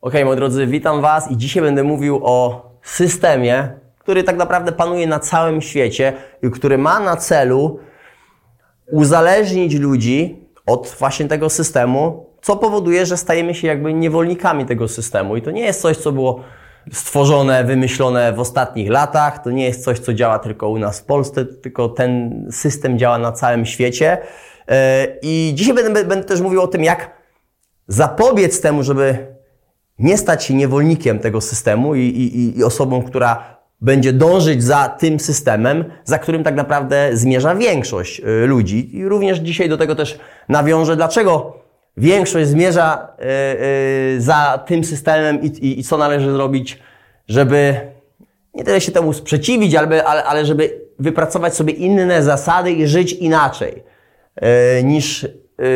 Ok, moi drodzy, witam Was i dzisiaj będę mówił o systemie, który tak naprawdę panuje na całym świecie i który ma na celu uzależnić ludzi od właśnie tego systemu, co powoduje, że stajemy się jakby niewolnikami tego systemu. I to nie jest coś, co było stworzone, wymyślone w ostatnich latach. To nie jest coś, co działa tylko u nas w Polsce, tylko ten system działa na całym świecie. E, I dzisiaj będę, będę też mówił o tym, jak zapobiec temu, żeby nie stać się niewolnikiem tego systemu i, i, i osobą, która będzie dążyć za tym systemem, za którym tak naprawdę zmierza większość y, ludzi. I również dzisiaj do tego też nawiążę, dlaczego większość zmierza y, y, za tym systemem i, i co należy zrobić, żeby nie tyle się temu sprzeciwić, ale, ale żeby wypracować sobie inne zasady i żyć inaczej niż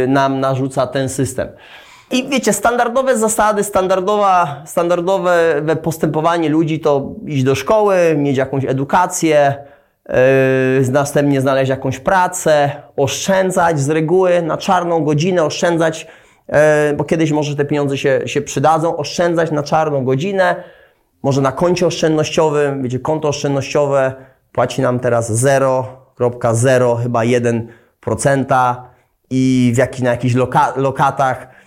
nam narzuca ten system. I wiecie, standardowe zasady, standardowa, standardowe postępowanie ludzi to iść do szkoły, mieć jakąś edukację, yy, następnie znaleźć jakąś pracę, oszczędzać z reguły na czarną godzinę, oszczędzać, yy, bo kiedyś może te pieniądze się, się przydadzą, oszczędzać na czarną godzinę, może na koncie oszczędnościowym, wiecie, konto oszczędnościowe płaci nam teraz 0,0 chyba 1% i w jak, na jakichś loka, lokatach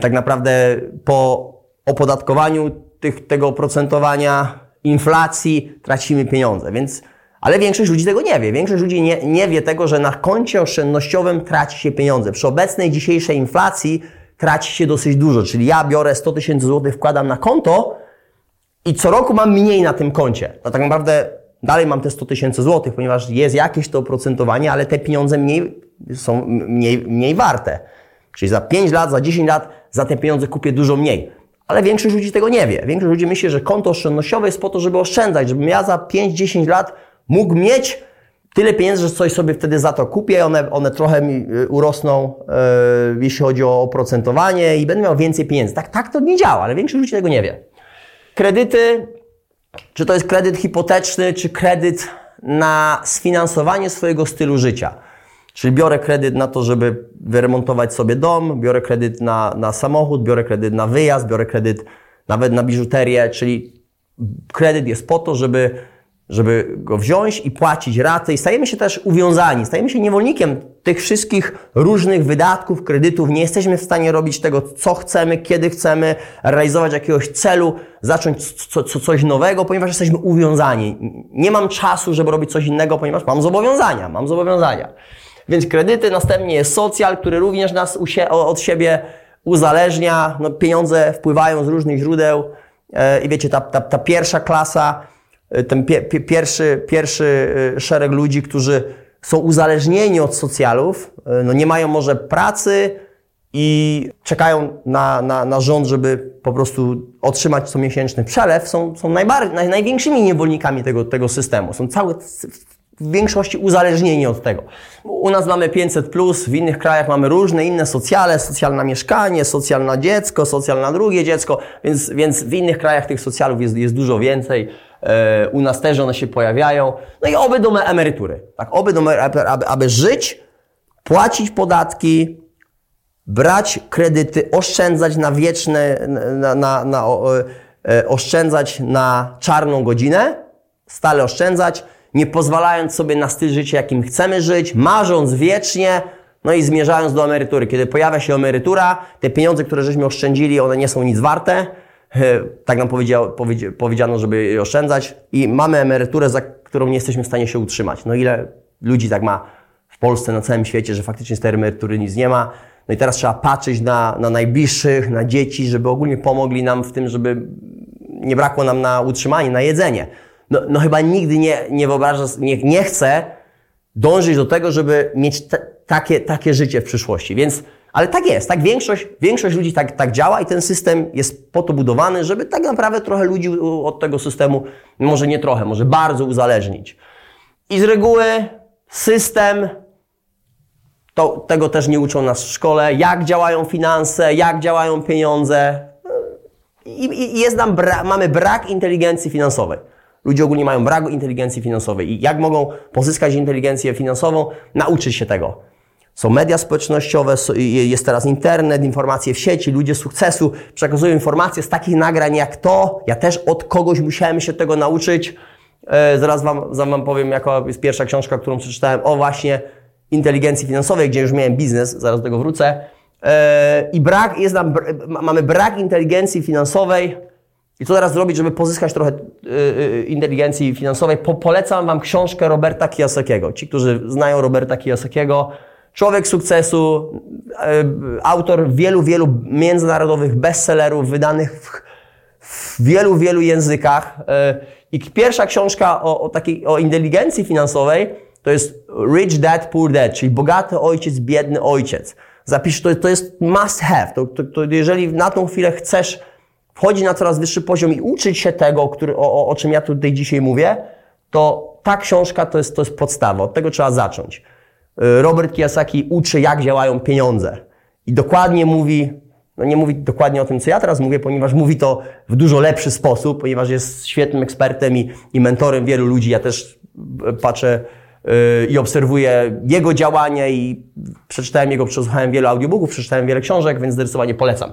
tak naprawdę po opodatkowaniu tych, tego oprocentowania, inflacji tracimy pieniądze, więc ale większość ludzi tego nie wie. Większość ludzi nie, nie wie tego, że na koncie oszczędnościowym traci się pieniądze. Przy obecnej dzisiejszej inflacji traci się dosyć dużo. Czyli ja biorę 100 tysięcy złotych, wkładam na konto i co roku mam mniej na tym koncie. No tak naprawdę dalej mam te 100 tysięcy złotych, ponieważ jest jakieś to oprocentowanie, ale te pieniądze mniej są mniej, mniej warte. Czyli za 5 lat, za 10 lat za te pieniądze kupię dużo mniej. Ale większość ludzi tego nie wie. Większość ludzi myśli, że konto oszczędnościowe jest po to, żeby oszczędzać, żebym ja za 5-10 lat mógł mieć tyle pieniędzy, że coś sobie wtedy za to kupię, one, one trochę mi y, urosną, yy, jeśli chodzi o oprocentowanie i będę miał więcej pieniędzy. Tak, tak to nie działa, ale większość ludzi tego nie wie. Kredyty, czy to jest kredyt hipoteczny, czy kredyt na sfinansowanie swojego stylu życia. Czyli biorę kredyt na to, żeby wyremontować sobie dom, biorę kredyt na, na samochód, biorę kredyt na wyjazd, biorę kredyt nawet na biżuterię, czyli kredyt jest po to, żeby, żeby go wziąć i płacić raty i stajemy się też uwiązani, stajemy się niewolnikiem tych wszystkich różnych wydatków, kredytów. Nie jesteśmy w stanie robić tego, co chcemy, kiedy chcemy, realizować jakiegoś celu, zacząć co, co, coś nowego, ponieważ jesteśmy uwiązani. Nie mam czasu, żeby robić coś innego, ponieważ mam zobowiązania, mam zobowiązania. Więc kredyty, następnie jest socjal, który również nas od siebie uzależnia. No, pieniądze wpływają z różnych źródeł e, i wiecie, ta, ta, ta pierwsza klasa, e, ten pie, pie, pierwszy, pierwszy e, szereg ludzi, którzy są uzależnieni od socjalów, no nie mają może pracy i czekają na, na, na rząd, żeby po prostu otrzymać comiesięczny przelew, są, są najbardziej, naj, największymi niewolnikami tego, tego systemu. Są całe, w większości uzależnieni od tego. U nas mamy 500, plus, w innych krajach mamy różne inne socjale, socjalne mieszkanie, socjalne dziecko, socjalne drugie dziecko, więc, więc w innych krajach tych socjalów jest, jest dużo więcej. E, u nas też one się pojawiają. No i oby do emerytury. Tak, oby do aby, aby żyć, płacić podatki, brać kredyty, oszczędzać na wieczne, na, na, na, e, oszczędzać na czarną godzinę, stale oszczędzać, nie pozwalając sobie na styl życia, jakim chcemy żyć, marząc wiecznie, no i zmierzając do emerytury. Kiedy pojawia się emerytura, te pieniądze, które żeśmy oszczędzili, one nie są nic warte. Tak nam powiedziano, żeby je oszczędzać i mamy emeryturę, za którą nie jesteśmy w stanie się utrzymać. No ile ludzi tak ma w Polsce, na całym świecie, że faktycznie z tej emerytury nic nie ma. No i teraz trzeba patrzeć na, na najbliższych, na dzieci, żeby ogólnie pomogli nam w tym, żeby nie brakło nam na utrzymanie, na jedzenie no, no chyba nigdy nie, nie wyobraża, nie, nie chce dążyć do tego, żeby mieć takie, takie życie w przyszłości. Więc, ale tak jest, tak większość, większość ludzi tak, tak działa i ten system jest po to budowany, żeby tak naprawdę trochę ludzi od tego systemu, może nie trochę, może bardzo uzależnić. I z reguły system, to, tego też nie uczą nas w szkole, jak działają finanse, jak działają pieniądze. I, i jest nam bra mamy brak inteligencji finansowej. Ludzie ogólnie mają brak inteligencji finansowej. I jak mogą pozyskać inteligencję finansową? Nauczyć się tego. Są media społecznościowe, jest teraz internet, informacje w sieci, ludzie sukcesu przekazują informacje z takich nagrań jak to. Ja też od kogoś musiałem się tego nauczyć. E, zaraz wam, wam powiem, jaka jest pierwsza książka, którą przeczytałem o właśnie inteligencji finansowej, gdzie już miałem biznes, zaraz do tego wrócę. E, I brak, jest nam, mamy brak inteligencji finansowej. I co teraz zrobić, żeby pozyskać trochę e, inteligencji finansowej? Po, polecam Wam książkę Roberta Kiyosakiego. Ci, którzy znają Roberta Kiyosakiego, Człowiek sukcesu, e, autor wielu, wielu międzynarodowych bestsellerów wydanych w, w wielu, wielu językach. E, I pierwsza książka o, o takiej, o inteligencji finansowej to jest Rich Dad, Poor Dad, czyli bogaty ojciec, biedny ojciec. Zapisz, to, to jest must have. To, to, to jeżeli na tą chwilę chcesz wchodzić na coraz wyższy poziom i uczyć się tego, który, o, o czym ja tutaj dzisiaj mówię, to ta książka to jest, to jest podstawa. Od tego trzeba zacząć. Y, Robert Kiyosaki uczy, jak działają pieniądze. I dokładnie mówi, no nie mówi dokładnie o tym, co ja teraz mówię, ponieważ mówi to w dużo lepszy sposób, ponieważ jest świetnym ekspertem i, i mentorem wielu ludzi. Ja też y, patrzę yy, i obserwuję jego działanie i przeczytałem jego, przesłuchałem wielu audiobooków, przeczytałem wiele książek, więc zdecydowanie polecam.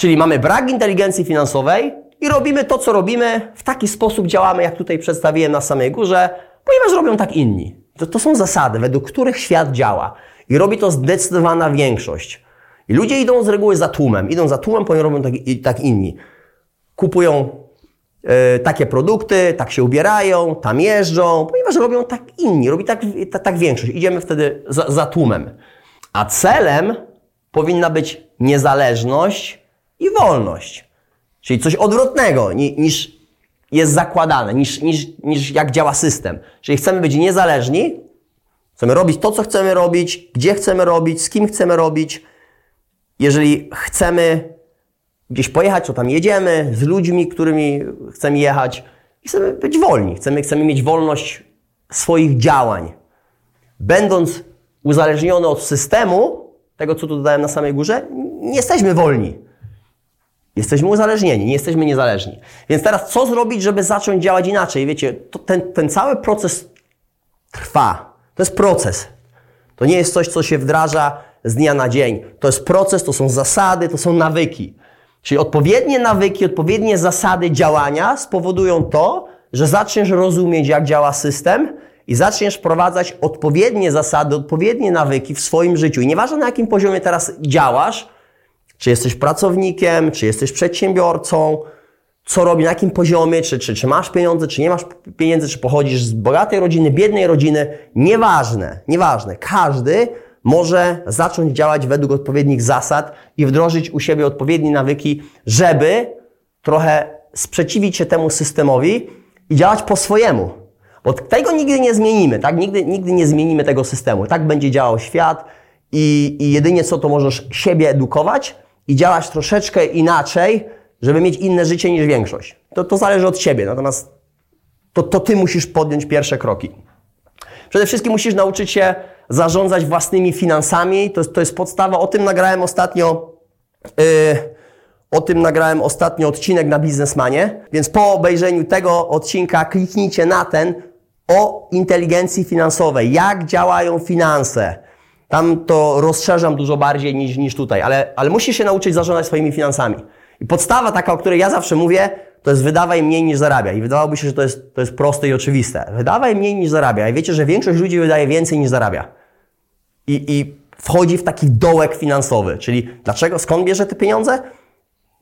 Czyli mamy brak inteligencji finansowej i robimy to, co robimy, w taki sposób działamy, jak tutaj przedstawiłem na samej górze, ponieważ robią tak inni. To, to są zasady, według których świat działa. I robi to zdecydowana większość. I ludzie idą z reguły za tłumem. Idą za tłumem, ponieważ robią tak, tak inni. Kupują e, takie produkty, tak się ubierają, tam jeżdżą, ponieważ robią tak inni, robi tak, tak, tak większość. Idziemy wtedy za, za tłumem. A celem powinna być niezależność i wolność. Czyli coś odwrotnego niż jest zakładane, niż, niż, niż jak działa system. Czyli chcemy być niezależni, chcemy robić to, co chcemy robić, gdzie chcemy robić, z kim chcemy robić. Jeżeli chcemy gdzieś pojechać, to tam jedziemy, z ludźmi, którymi chcemy jechać chcemy być wolni. Chcemy, chcemy mieć wolność swoich działań. Będąc uzależniony od systemu, tego co tu dodałem na samej górze, nie jesteśmy wolni. Jesteśmy uzależnieni, nie jesteśmy niezależni. Więc teraz co zrobić, żeby zacząć działać inaczej? Wiecie, ten, ten cały proces trwa. To jest proces. To nie jest coś, co się wdraża z dnia na dzień. To jest proces, to są zasady, to są nawyki. Czyli odpowiednie nawyki, odpowiednie zasady działania spowodują to, że zaczniesz rozumieć, jak działa system i zaczniesz wprowadzać odpowiednie zasady, odpowiednie nawyki w swoim życiu. I nieważne na jakim poziomie teraz działasz, czy jesteś pracownikiem, czy jesteś przedsiębiorcą, co robi, na jakim poziomie, czy, czy, czy masz pieniądze, czy nie masz pieniędzy, czy pochodzisz z bogatej rodziny, biednej rodziny, nieważne, nieważne. Każdy może zacząć działać według odpowiednich zasad i wdrożyć u siebie odpowiednie nawyki, żeby trochę sprzeciwić się temu systemowi i działać po swojemu. Bo tego nigdy nie zmienimy, tak? Nigdy, nigdy nie zmienimy tego systemu. Tak będzie działał świat i, i jedynie co to możesz siebie edukować, i działać troszeczkę inaczej, żeby mieć inne życie niż większość. To, to zależy od Ciebie, natomiast to, to Ty musisz podjąć pierwsze kroki. Przede wszystkim musisz nauczyć się zarządzać własnymi finansami. To, to jest podstawa. O tym nagrałem ostatnio. Yy, o tym nagrałem ostatnio odcinek na Biznesmanie, więc po obejrzeniu tego odcinka kliknijcie na ten o inteligencji finansowej. Jak działają finanse? Tam to rozszerzam dużo bardziej niż, niż tutaj, ale, ale musisz się nauczyć zarządzać swoimi finansami. I podstawa taka, o której ja zawsze mówię, to jest wydawaj mniej niż zarabia. I wydawałoby się, że to jest, to jest proste i oczywiste. Wydawaj mniej niż zarabia. I wiecie, że większość ludzi wydaje więcej niż zarabia. I, i wchodzi w taki dołek finansowy. Czyli dlaczego, skąd bierze te pieniądze?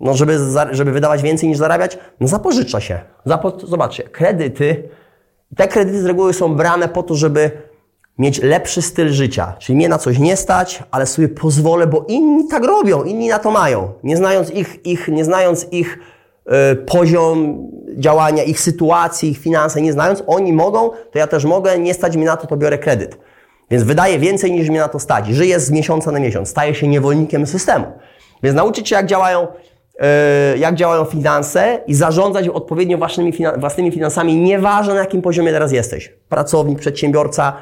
No, żeby, żeby wydawać więcej niż zarabiać? No, zapożycza się. Zapo zobaczcie, kredyty. Te kredyty z reguły są brane po to, żeby mieć lepszy styl życia. Czyli mnie na coś nie stać, ale sobie pozwolę, bo inni tak robią, inni na to mają. Nie znając ich, ich, nie znając ich y, poziom działania, ich sytuacji, ich finanse, nie znając, oni mogą, to ja też mogę, nie stać mi na to, to biorę kredyt. Więc wydaję więcej niż mnie na to stać. Żyję z miesiąca na miesiąc. Staję się niewolnikiem systemu. Więc nauczyć się, jak działają, yy, jak działają finanse i zarządzać odpowiednio własnymi, własnymi finansami, nieważne na jakim poziomie teraz jesteś. Pracownik, przedsiębiorca,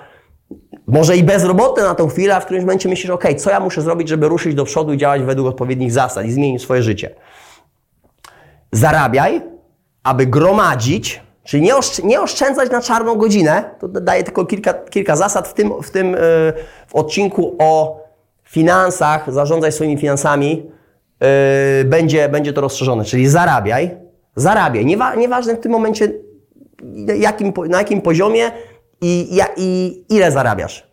może i bezrobotny na tą chwilę, a w którymś momencie myślisz, ok, co ja muszę zrobić, żeby ruszyć do przodu i działać według odpowiednich zasad i zmienić swoje życie. Zarabiaj, aby gromadzić Czyli nie, oszcz nie oszczędzać na czarną godzinę. To daje tylko kilka, kilka zasad w tym, w tym yy, w odcinku o finansach, zarządzaj swoimi finansami, yy, będzie, będzie to rozszerzone. Czyli zarabiaj, zarabiaj. Niewa nieważne w tym momencie jakim, na jakim poziomie i, i ile zarabiasz.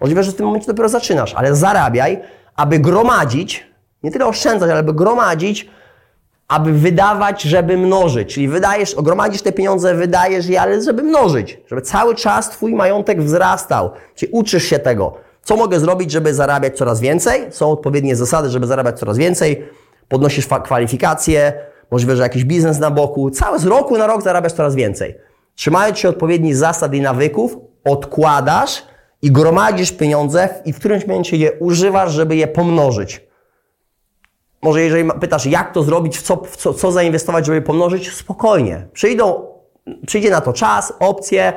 Możliwe, że w tym momencie dopiero zaczynasz, ale zarabiaj, aby gromadzić, nie tyle oszczędzać, ale aby gromadzić, aby wydawać, żeby mnożyć. Czyli wydajesz, gromadzisz te pieniądze, wydajesz je, ale żeby mnożyć. Żeby cały czas Twój majątek wzrastał. Czyli uczysz się tego. Co mogę zrobić, żeby zarabiać coraz więcej? Są odpowiednie zasady, żeby zarabiać coraz więcej. Podnosisz kwalifikacje, możliwe, że jakiś biznes na boku. Cały z roku na rok zarabiasz coraz więcej. Trzymając się odpowiednich zasad i nawyków, odkładasz i gromadzisz pieniądze i w którymś momencie je używasz, żeby je pomnożyć. Może jeżeli pytasz, jak to zrobić, w co, w co, co zainwestować, żeby pomnożyć, spokojnie. Przyjdą, przyjdzie na to czas, opcje,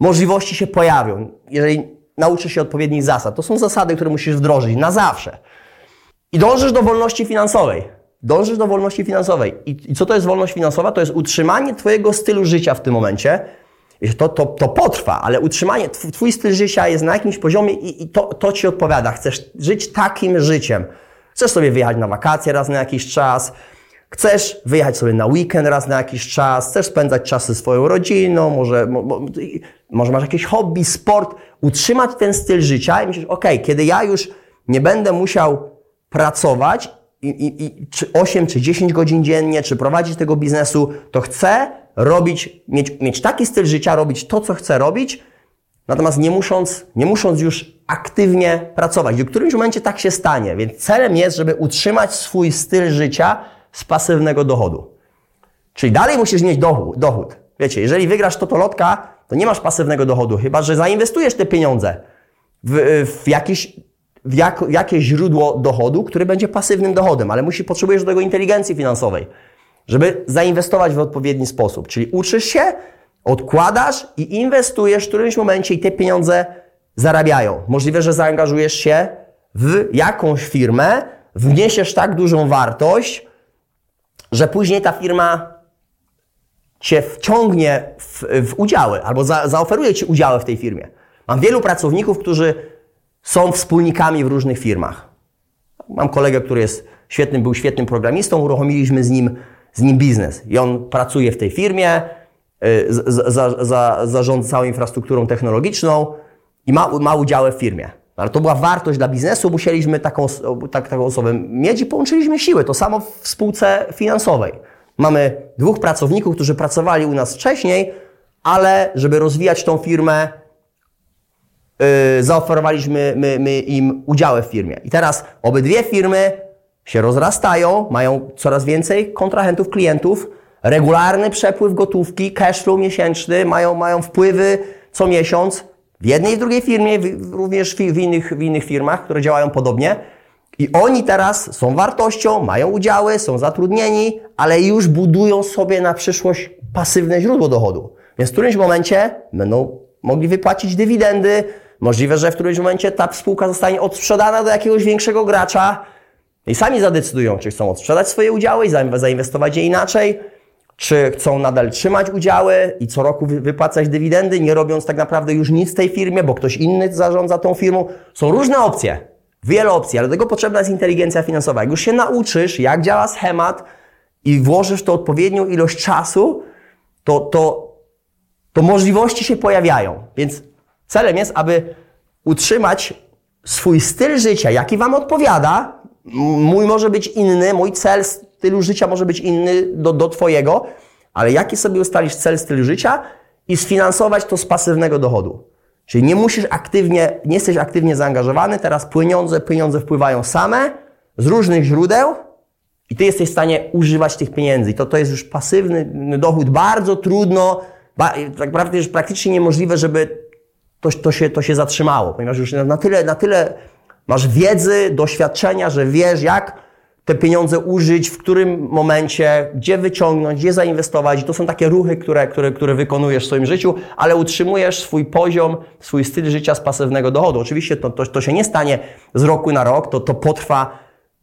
możliwości się pojawią. Jeżeli nauczysz się odpowiednich zasad. To są zasady, które musisz wdrożyć na zawsze. I dążysz do wolności finansowej. Dążysz do wolności finansowej. I, I, co to jest wolność finansowa? To jest utrzymanie Twojego stylu życia w tym momencie. To, to, to potrwa, ale utrzymanie, Twój styl życia jest na jakimś poziomie i, i to, to Ci odpowiada. Chcesz żyć takim życiem. Chcesz sobie wyjechać na wakacje raz na jakiś czas, chcesz wyjechać sobie na weekend raz na jakiś czas, chcesz spędzać czas ze swoją rodziną, może, mo, może masz jakieś hobby, sport, utrzymać ten styl życia i myślisz, ok, kiedy ja już nie będę musiał pracować i, i, i, czy 8 czy 10 godzin dziennie, czy prowadzić tego biznesu, to chcę robić, mieć, mieć taki styl życia, robić to, co chcę robić, natomiast nie musząc, nie musząc już aktywnie pracować. W którymś momencie tak się stanie, więc celem jest, żeby utrzymać swój styl życia z pasywnego dochodu. Czyli dalej musisz mieć dochód. dochód. Wiecie, jeżeli wygrasz totolotka, to nie masz pasywnego dochodu, chyba że zainwestujesz te pieniądze w, w jakieś w, jak, w jakieś źródło dochodu, który będzie pasywnym dochodem, ale musi, potrzebujesz do tego inteligencji finansowej, żeby zainwestować w odpowiedni sposób. Czyli uczysz się, odkładasz i inwestujesz w którymś momencie i te pieniądze zarabiają. Możliwe, że zaangażujesz się w jakąś firmę, wniesiesz tak dużą wartość, że później ta firma Cię wciągnie w, w udziały albo za, zaoferuje Ci udziały w tej firmie. Mam wielu pracowników, którzy są wspólnikami w różnych firmach. Mam kolegę, który jest świetnym, był świetnym programistą, uruchomiliśmy z nim, z nim biznes. I on pracuje w tej firmie, y, za, za, za, zarządza całą infrastrukturą technologiczną i ma, ma udziały w firmie. Ale to była wartość dla biznesu, musieliśmy taką, tak, taką osobę mieć i połączyliśmy siły. To samo w spółce finansowej. Mamy dwóch pracowników, którzy pracowali u nas wcześniej, ale żeby rozwijać tą firmę, yy, zaoferowaliśmy my, my im udziały w firmie. I teraz obydwie firmy się rozrastają, mają coraz więcej kontrahentów, klientów, regularny przepływ gotówki, cashflow miesięczny, mają, mają wpływy co miesiąc. W jednej i drugiej firmie, również w innych, w innych firmach, które działają podobnie. I oni teraz są wartością, mają udziały, są zatrudnieni, ale już budują sobie na przyszłość pasywne źródło dochodu. Więc w którymś momencie będą mogli wypłacić dywidendy. Możliwe, że w którymś momencie ta spółka zostanie odsprzedana do jakiegoś większego gracza i sami zadecydują, czy chcą odsprzedać swoje udziały i zainwestować je inaczej, czy chcą nadal trzymać udziały i co roku wypłacać dywidendy, nie robiąc tak naprawdę już nic w tej firmie, bo ktoś inny zarządza tą firmą. Są różne opcje. Wiele opcji, ale do tego potrzebna jest inteligencja finansowa. Jak już się nauczysz, jak działa schemat i włożysz to odpowiednią ilość czasu, to, to, to możliwości się pojawiają. Więc celem jest, aby utrzymać swój styl życia, jaki Wam odpowiada. Mój może być inny, mój cel stylu życia może być inny do, do Twojego, ale jaki sobie ustalisz cel stylu życia i sfinansować to z pasywnego dochodu. Czyli nie musisz aktywnie, nie jesteś aktywnie zaangażowany, teraz pieniądze, pieniądze wpływają same z różnych źródeł i ty jesteś w stanie używać tych pieniędzy. I to, to jest już pasywny dochód. Bardzo trudno, ba, tak naprawdę już praktycznie niemożliwe, żeby to, to, się, to się zatrzymało, ponieważ już na tyle, na tyle masz wiedzy, doświadczenia, że wiesz, jak te pieniądze użyć, w którym momencie, gdzie wyciągnąć, gdzie zainwestować. To są takie ruchy, które, które, które wykonujesz w swoim życiu, ale utrzymujesz swój poziom, swój styl życia z pasywnego dochodu. Oczywiście to, to, to się nie stanie z roku na rok, to, to potrwa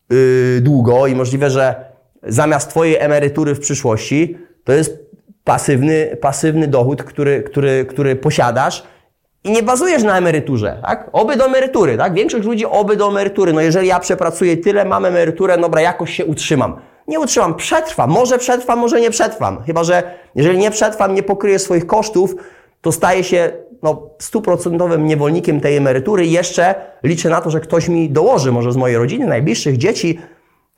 yy, długo i możliwe, że zamiast Twojej emerytury w przyszłości, to jest pasywny, pasywny dochód, który, który, który posiadasz i nie bazujesz na emeryturze, tak? Oby do emerytury, tak? Większość ludzi oby do emerytury. No jeżeli ja przepracuję tyle, mam emeryturę, dobra, jakoś się utrzymam. Nie utrzymam, przetrwam. Może przetrwam, może nie przetrwam. Chyba, że jeżeli nie przetrwam, nie pokryję swoich kosztów, to staję się no, stuprocentowym niewolnikiem tej emerytury i jeszcze liczę na to, że ktoś mi dołoży, może z mojej rodziny, najbliższych, dzieci.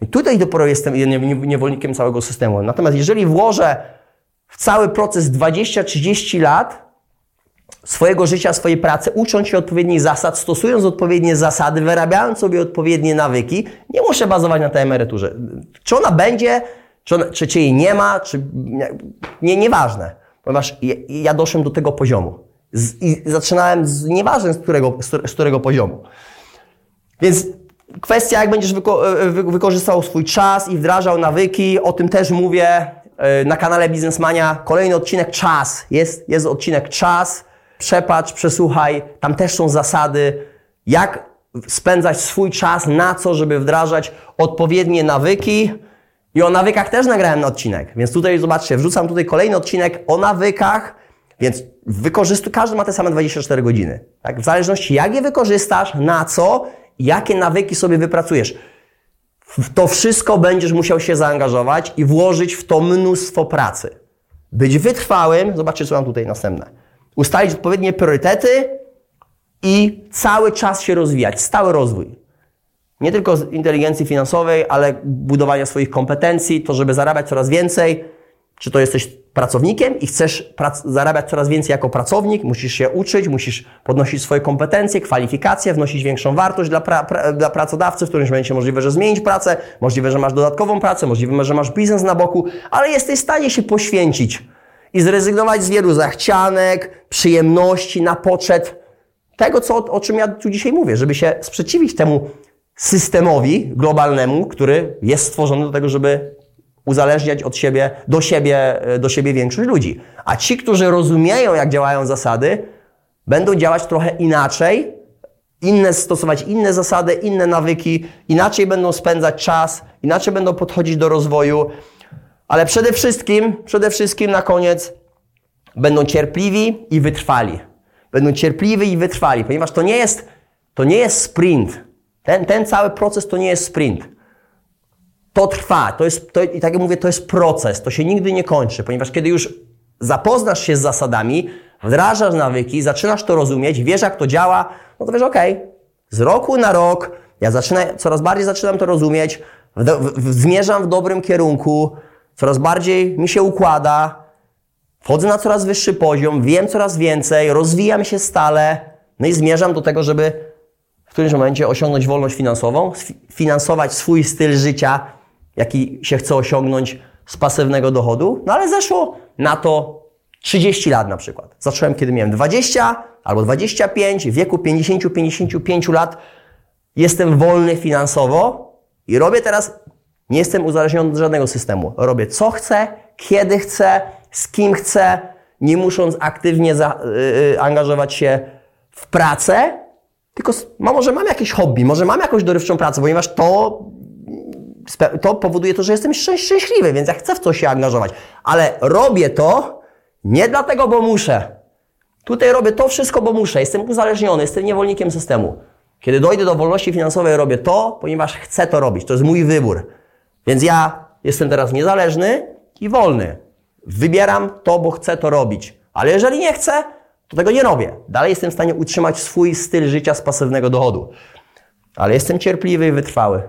I tutaj dopiero jestem niewolnikiem całego systemu. Natomiast jeżeli włożę w cały proces 20-30 lat swojego życia, swojej pracy, ucząc się odpowiednich zasad, stosując odpowiednie zasady, wyrabiając sobie odpowiednie nawyki, nie muszę bazować na tej emeryturze. Czy ona będzie, czy, ona, czy, czy jej nie ma, czy nie, nieważne. Ponieważ ja, ja doszłem do tego poziomu. Z, I zaczynałem z nieważne z którego, z, z którego poziomu. Więc kwestia, jak będziesz wyko wy wykorzystał swój czas i wdrażał nawyki, o tym też mówię e, na kanale Biznesmania. Kolejny odcinek czas. Jest, jest odcinek czas. Przepatrz, przesłuchaj. Tam też są zasady, jak spędzać swój czas na co, żeby wdrażać odpowiednie nawyki. I o nawykach też nagrałem na odcinek. Więc tutaj zobaczcie, wrzucam tutaj kolejny odcinek o nawykach. Więc wykorzystuj, każdy ma te same 24 godziny. Tak? W zależności jak je wykorzystasz, na co, jakie nawyki sobie wypracujesz. W to wszystko będziesz musiał się zaangażować i włożyć w to mnóstwo pracy. Być wytrwałym, zobaczcie co mam tutaj następne. Ustalić odpowiednie priorytety i cały czas się rozwijać, stały rozwój. Nie tylko z inteligencji finansowej, ale budowania swoich kompetencji, to żeby zarabiać coraz więcej, czy to jesteś pracownikiem i chcesz zarabiać coraz więcej jako pracownik, musisz się uczyć, musisz podnosić swoje kompetencje, kwalifikacje, wnosić większą wartość dla, pra pra dla pracodawcy, w którymś momencie możliwe, że zmienić pracę, możliwe, że masz dodatkową pracę, możliwe, że masz biznes na boku, ale jesteś w stanie się poświęcić i zrezygnować z wielu zachcianek, przyjemności na poczet tego, co, o czym ja tu dzisiaj mówię, żeby się sprzeciwić temu systemowi globalnemu, który jest stworzony do tego, żeby uzależniać od siebie, do siebie, do siebie większość ludzi. A ci, którzy rozumieją, jak działają zasady, będą działać trochę inaczej, inne, stosować inne zasady, inne nawyki, inaczej będą spędzać czas, inaczej będą podchodzić do rozwoju, ale przede wszystkim, przede wszystkim na koniec będą cierpliwi i wytrwali. Będą cierpliwi i wytrwali, ponieważ to nie jest, to nie jest sprint. Ten, ten cały proces to nie jest sprint. To trwa, to jest, to, i tak jak mówię, to jest proces, to się nigdy nie kończy, ponieważ kiedy już zapoznasz się z zasadami, wdrażasz nawyki, zaczynasz to rozumieć, wiesz jak to działa, no to wiesz, okej, z roku na rok ja zaczynam, coraz bardziej zaczynam to rozumieć, w, w, zmierzam w dobrym kierunku, coraz bardziej mi się układa, wchodzę na coraz wyższy poziom, wiem coraz więcej, rozwijam się stale, no i zmierzam do tego, żeby w którymś momencie osiągnąć wolność finansową, finansować swój styl życia, jaki się chce osiągnąć z pasywnego dochodu, no ale zeszło na to 30 lat na przykład. Zacząłem, kiedy miałem 20 albo 25, w wieku 50-55 lat jestem wolny finansowo i robię teraz, nie jestem uzależniony od żadnego systemu. Robię co chcę, kiedy chcę, z kim chcę, nie musząc aktywnie za, yy, angażować się w pracę, tylko może mam jakieś hobby, może mam jakąś dorywczą pracę, ponieważ to to powoduje to, że jestem szczęśliwy, więc ja chcę w coś się angażować. Ale robię to nie dlatego, bo muszę. Tutaj robię to wszystko, bo muszę. Jestem uzależniony, jestem niewolnikiem systemu. Kiedy dojdę do wolności finansowej, robię to, ponieważ chcę to robić. To jest mój wybór. Więc ja jestem teraz niezależny i wolny. Wybieram to, bo chcę to robić. Ale jeżeli nie chcę, to tego nie robię. Dalej jestem w stanie utrzymać swój styl życia z pasywnego dochodu. Ale jestem cierpliwy i wytrwały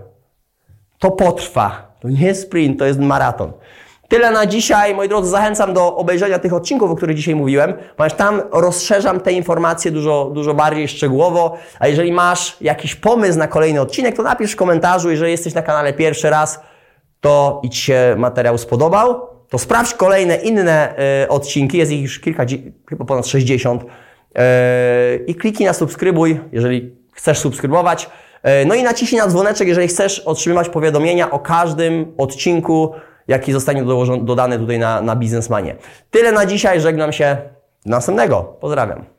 to potrwa. To nie jest sprint, to jest maraton. Tyle na dzisiaj. Moi drodzy, zachęcam do obejrzenia tych odcinków, o których dzisiaj mówiłem, ponieważ tam rozszerzam te informacje dużo, dużo bardziej szczegółowo. A jeżeli masz jakiś pomysł na kolejny odcinek, to napisz w komentarzu. Jeżeli jesteś na kanale pierwszy raz, to i Ci się materiał spodobał, to sprawdź kolejne inne y, odcinki. Jest ich już kilka, chyba ponad 60. Y, I kliknij na subskrybuj, jeżeli chcesz subskrybować. E, no i naciśnij na dzwoneczek, jeżeli chcesz otrzymywać powiadomienia o każdym odcinku, jaki zostanie dodany tutaj na, na Biznesmanie. Tyle na dzisiaj, żegnam się. Do następnego. Pozdrawiam.